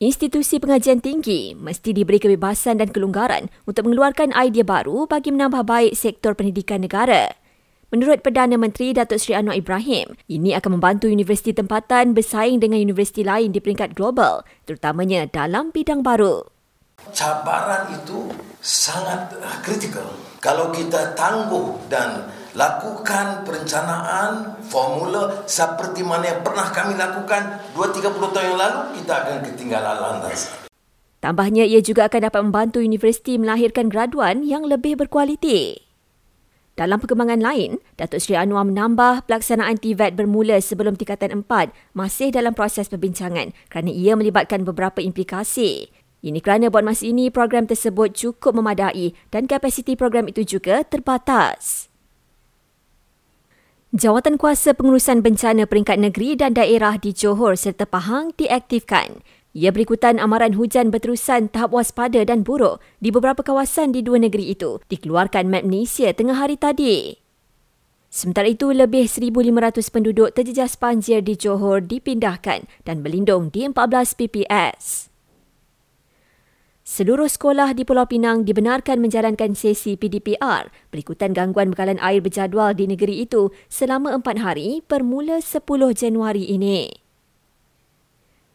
Institusi pengajian tinggi mesti diberi kebebasan dan kelonggaran untuk mengeluarkan idea baru bagi menambah baik sektor pendidikan negara. Menurut Perdana Menteri Datuk Seri Anwar Ibrahim, ini akan membantu universiti tempatan bersaing dengan universiti lain di peringkat global, terutamanya dalam bidang baru. Cabaran itu sangat kritikal. Kalau kita tangguh dan lakukan perencanaan formula seperti mana yang pernah kami lakukan 2-30 tahun yang lalu, kita akan ketinggalan landas. Tambahnya, ia juga akan dapat membantu universiti melahirkan graduan yang lebih berkualiti. Dalam perkembangan lain, Datuk Seri Anwar menambah pelaksanaan TVET bermula sebelum tingkatan 4 masih dalam proses perbincangan kerana ia melibatkan beberapa implikasi. Ini kerana buat masa ini program tersebut cukup memadai dan kapasiti program itu juga terbatas. Jawatan Kuasa Pengurusan Bencana Peringkat Negeri dan Daerah di Johor serta Pahang diaktifkan. Ia berikutan amaran hujan berterusan tahap waspada dan buruk di beberapa kawasan di dua negeri itu dikeluarkan Map Malaysia tengah hari tadi. Sementara itu, lebih 1,500 penduduk terjejas banjir di Johor dipindahkan dan berlindung di 14 PPS. Seluruh sekolah di Pulau Pinang dibenarkan menjalankan sesi PDPR berikutan gangguan bekalan air berjadual di negeri itu selama empat hari bermula 10 Januari ini.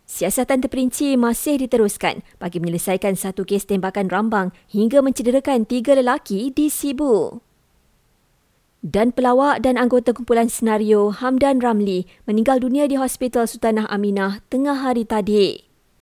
Siasatan terperinci masih diteruskan bagi menyelesaikan satu kes tembakan rambang hingga mencederakan tiga lelaki di Sibu. Dan pelawak dan anggota kumpulan senario Hamdan Ramli meninggal dunia di Hospital Sultanah Aminah tengah hari tadi.